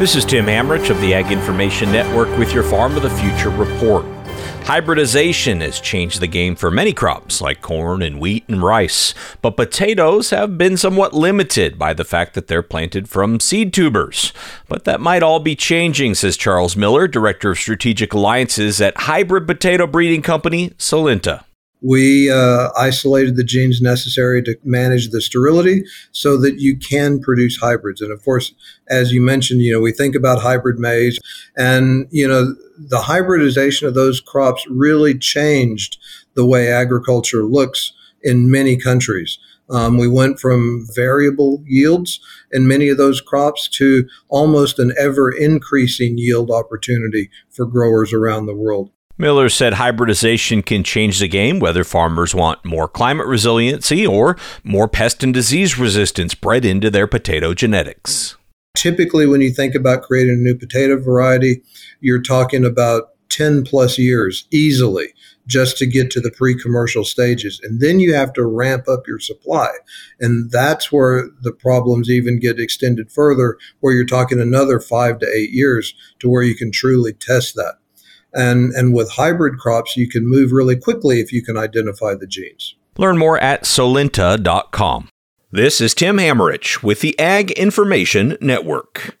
This is Tim Hammerich of the Ag Information Network with your Farm of the Future report. Hybridization has changed the game for many crops like corn and wheat and rice, but potatoes have been somewhat limited by the fact that they're planted from seed tubers. But that might all be changing, says Charles Miller, Director of Strategic Alliances at hybrid potato breeding company Solynta we uh, isolated the genes necessary to manage the sterility so that you can produce hybrids. And of course, as you mentioned, you know, we think about hybrid maize and, you know, the hybridization of those crops really changed the way agriculture looks in many countries. Um, we went from variable yields in many of those crops to almost an ever increasing yield opportunity for growers around the world. Miller said hybridization can change the game whether farmers want more climate resiliency or more pest and disease resistance bred into their potato genetics. Typically, when you think about creating a new potato variety, you're talking about 10 plus years easily just to get to the pre commercial stages. And then you have to ramp up your supply. And that's where the problems even get extended further, where you're talking another five to eight years to where you can truly test that. And, and with hybrid crops, you can move really quickly if you can identify the genes. Learn more at solynta.com. This is Tim Hammerich with the Ag Information Network.